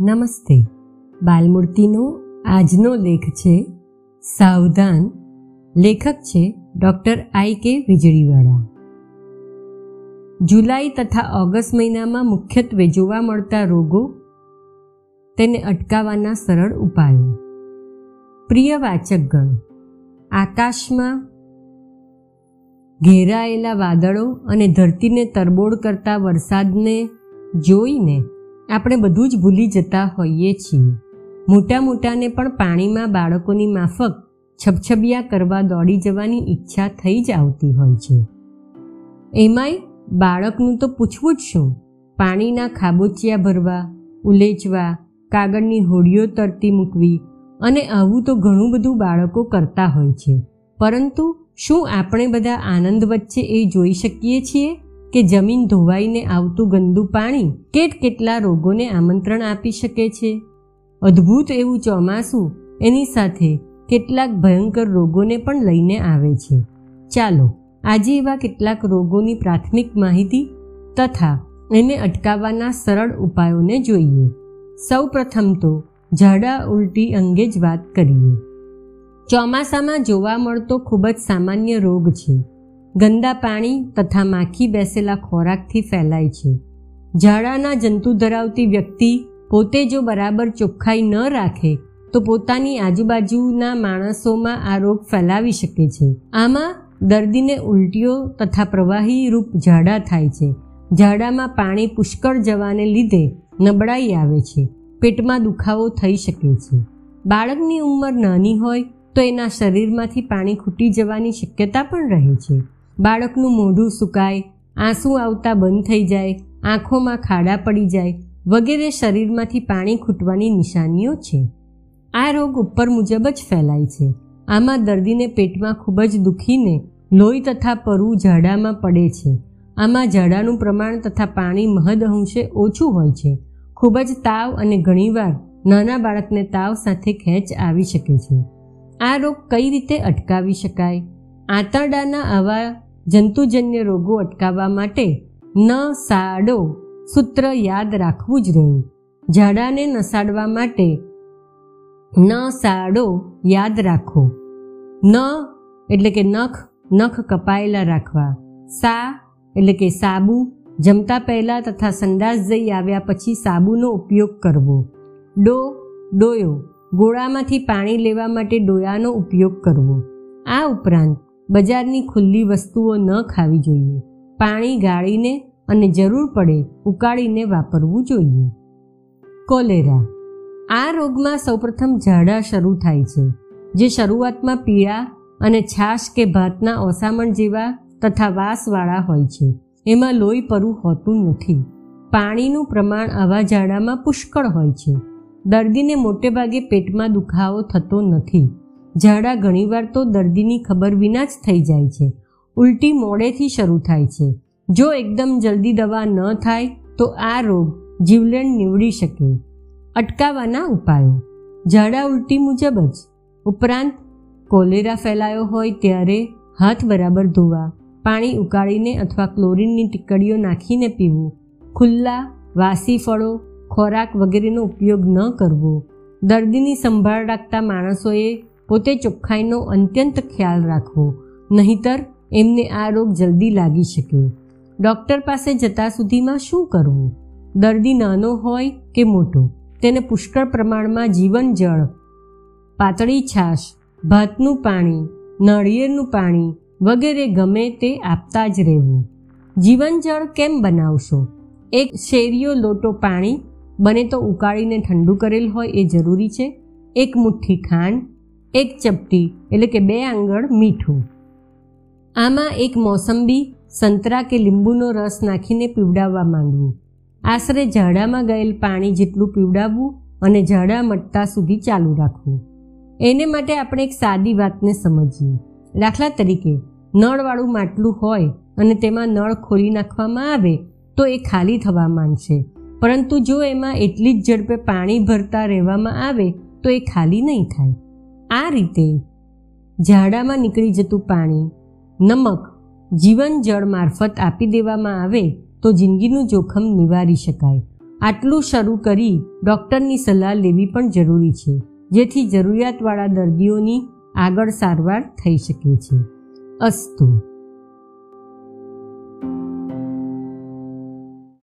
નમસ્તે. બાલમૂર્તિનો આજનો લેખ છે, સાવધાન. લેખક છે ડૉક્ટર આઈ કે વીજળીવાળા. જુલાઈ તથા ઓગસ્ટ મહિનામાં મુખ્યત્વે જોવા મળતા રોગો તેને અટકાવવાના સરળ ઉપાયો. પ્રિય વાચકગણ, આકાશમાં ઘેરાયેલા વાદળો અને ધરતીને તરબોળ કરતા વરસાદને જોઈને આપણે બધું જ ભૂલી જતા હોઈએ છીએ. મોટા મોટાને પણ પાણીમાં બાળકોની માફક છબછબિયા કરવા દોડી જવાની ઈચ્છા થઈ જ આવતી હોય છે. એમાંય બાળકનું તો પૂછવું જ શું? પાણીના ખાબોચિયા ભરવા, ઉલેચવા, કાગળની હોડીઓ તરતી મૂકવી અને આવું તો ઘણું બધું બાળકો કરતા હોય છે. પરંતુ શું આપણે બધા આનંદ વચ્ચે એ જોઈ શકીએ છીએ? કે જમીન ધોવાઈને આવતું ગંદુ પાણી કેટ કેટલા રોગોને આમંત્રણ આપી શકે છે? અદ્ભુત એવું ચોમાસું એની સાથે કેટલાક ભયંકર રોગોને પણ લઈને આવે છે. ચાલો, આજે એવા કેટલાક રોગોની પ્રાથમિક માહિતી તથા એને અટકાવવાના સરળ ઉપાયોને જોઈએ. સૌ પ્રથમ તો ઝાડા ઉલટી અંગે જ વાત કરીએ. ચોમાસામાં જોવા મળતો ખૂબ જ સામાન્ય રોગ છે. ગંદા પાણી તથા માખી બેસેલા ખોરાકથી ફેલાય છે. ઝાડાના જંતુ ધરાવતી વ્યક્તિ પોતે જો બરાબર ચોખ્ખાઈ ન રાખે, તો પોતાની આજુબાજુના માણસોમાં આ રોગ ફેલાવી શકે છે. આમાં દર્દીને ઉલટીઓ તથા પ્રવાહી રૂપ ઝાડા થાય છે. ઝાડામાં પાણી પુષ્કળ જવાને લીધે નબળાઈ આવે છે. પેટમાં દુખાવો થઈ શકે છે. બાળકની ઉંમર નાની હોય, તો એના શરીરમાંથી પાણી ખૂટી જવાની શક્યતા પણ રહે છે. બાળકનું મોઢું સુકાય, આંસુ આવતા બંધ થઈ જાય, આંખોમાં ખાડા પડી જાય, વગેરે શરીરમાંથી પાણી ખૂટવાની નિશાનીઓ છે. આ રોગ ઉપર મુજબ જ ફેલાય છે. આમાં દર્દીને પેટમાં ખૂબ જ દુખીને લોહી તથા પરવું ઝાડામાં પડે છે. આમાં ઝાડાનું પ્રમાણ તથા પાણી મહદઅંશે ઓછું હોય છે. ખૂબ જ તાવ અને ઘણીવાર નાના બાળકને તાવ સાથે ખેંચ આવી શકે છે. આ રોગ કઈ રીતે અટકાવી શકાય? આંતરડાના આવા જંતુજન્ય રોગો અટકાવવા માટે ન સાડો સૂત્ર યાદ રાખવું જ રહ્યું. ઝાડાને નસાડવા માટે ન સાડો યાદ રાખો. ન એટલે કે નખ નખ કપાયેલા રાખવા. સા એટલે કે સાબુ, જમતા પહેલાં તથા સંડાસ જઈ આવ્યા પછી સાબુનો ઉપયોગ કરવો. ડો, ડોયો. ગોળામાંથી પાણી લેવા માટે ડોયાનો ઉપયોગ કરવો. આ ઉપરાંત બજારની ખુલ્લી વસ્તુઓ ન ખાવી જોઈએ. પાણી ગાળીને અને જરૂર પડે ઉકાળીને વાપરવું જોઈએ. કોલેરા. આ રોગમાં સૌપ્રથમ ઝાડા શરૂ થાય છે, જે શરૂઆતમાં પીળા અને છાશ કે ભાતના ઓસામણ જેવા તથા વાસવાળા હોય છે. એમાં લોહી પરું હોતું નથી. પાણીનું પ્રમાણ આવા ઝાડામાં પુષ્કળ હોય છે. દર્દીને મોટેભાગે પેટમાં દુખાવો થતો નથી. ઝાડા ઘણીવાર તો દર્દીની ખબર વિના જ થઈ જાય છે. ઉલટી મોડેથી શરૂ થાય છે. જો એકદમ જલ્દી દવા ન થાય, તો આ રોગ જીવલેણ નીવડી શકે. અટકાવવાના ઉપાયો. ઝાડા ઉલટી મુજબ જ. ઉપરાંત, કોલેરા ફેલાયો હોય ત્યારે હાથ બરાબર ધોવા, પાણી ઉકાળીને અથવા ક્લોરીનની ટીકડીઓ નાખીને પીવું, ખુલ્લા વાસી ફળો, ખોરાક વગેરેનો ઉપયોગ ન કરવો. દર્દીની સંભાળ રાખતા માણસોએ પોતે ચોખ્ખાઈનો અત્યંત ખ્યાલ રાખવો, નહીતર એમને આ રોગ જલ્દી લાગી શકે. ડૉક્ટર પાસે જતા સુધીમાં શું કરવું? દર્દી નાનો હોય કે મોટો, તેને પુષ્કળ પ્રમાણમાં જીવન જળ, પાતળી છાશ, ભાતનું પાણી, નાળિયેરનું પાણી વગેરે ગમે તે આપતા જ રહેવું. જીવન જળ કેમ બનાવશો? એક શેરીઓ લોટો પાણી બને તો ઉકાળીને ઠંડુ કરેલ હોય એ જરૂરી છે? એક મુઠ્ઠી ખાંડ એક ચપટી, એટલે કે બે આંગળ મીઠું. આમાં એક મોસંબી, સંતરા કે લીંબુનો રસ નાખીને પીવડાવવા માંડવું. આશરે ઝાડામાં ગયેલ પાણી જેટલું પીવડાવવું અને ઝાડા મટતા સુધી ચાલુ રાખવું. એને માટે આપણે એક સાદી વાતને સમજીએ. દાખલા તરીકે, નળવાળું માટલું હોય અને તેમાં નળ ખોલી નાખવામાં આવે, તો એ ખાલી થવા માંડશે. પરંતુ જો એમાં એટલી જ ઝડપે પાણી ભરતા રહેવામાં આવે, તો એ ખાલી નહીં થાય. આ રીતે ઝાડામાં નીકળી જતું પાણી નમક જીવન જળ મારફત આપી દેવામાં આવે તો જિંદગીનું જોખમ નિવારી શકાય. આટલું શરૂ કરી ડૉક્ટરની સલાહ લેવી પણ જરૂરી છે, જેથી જરૂરિયાતવાળા દર્દીઓની આગળ સારવાર થઈ શકે છે. અસ્તુ.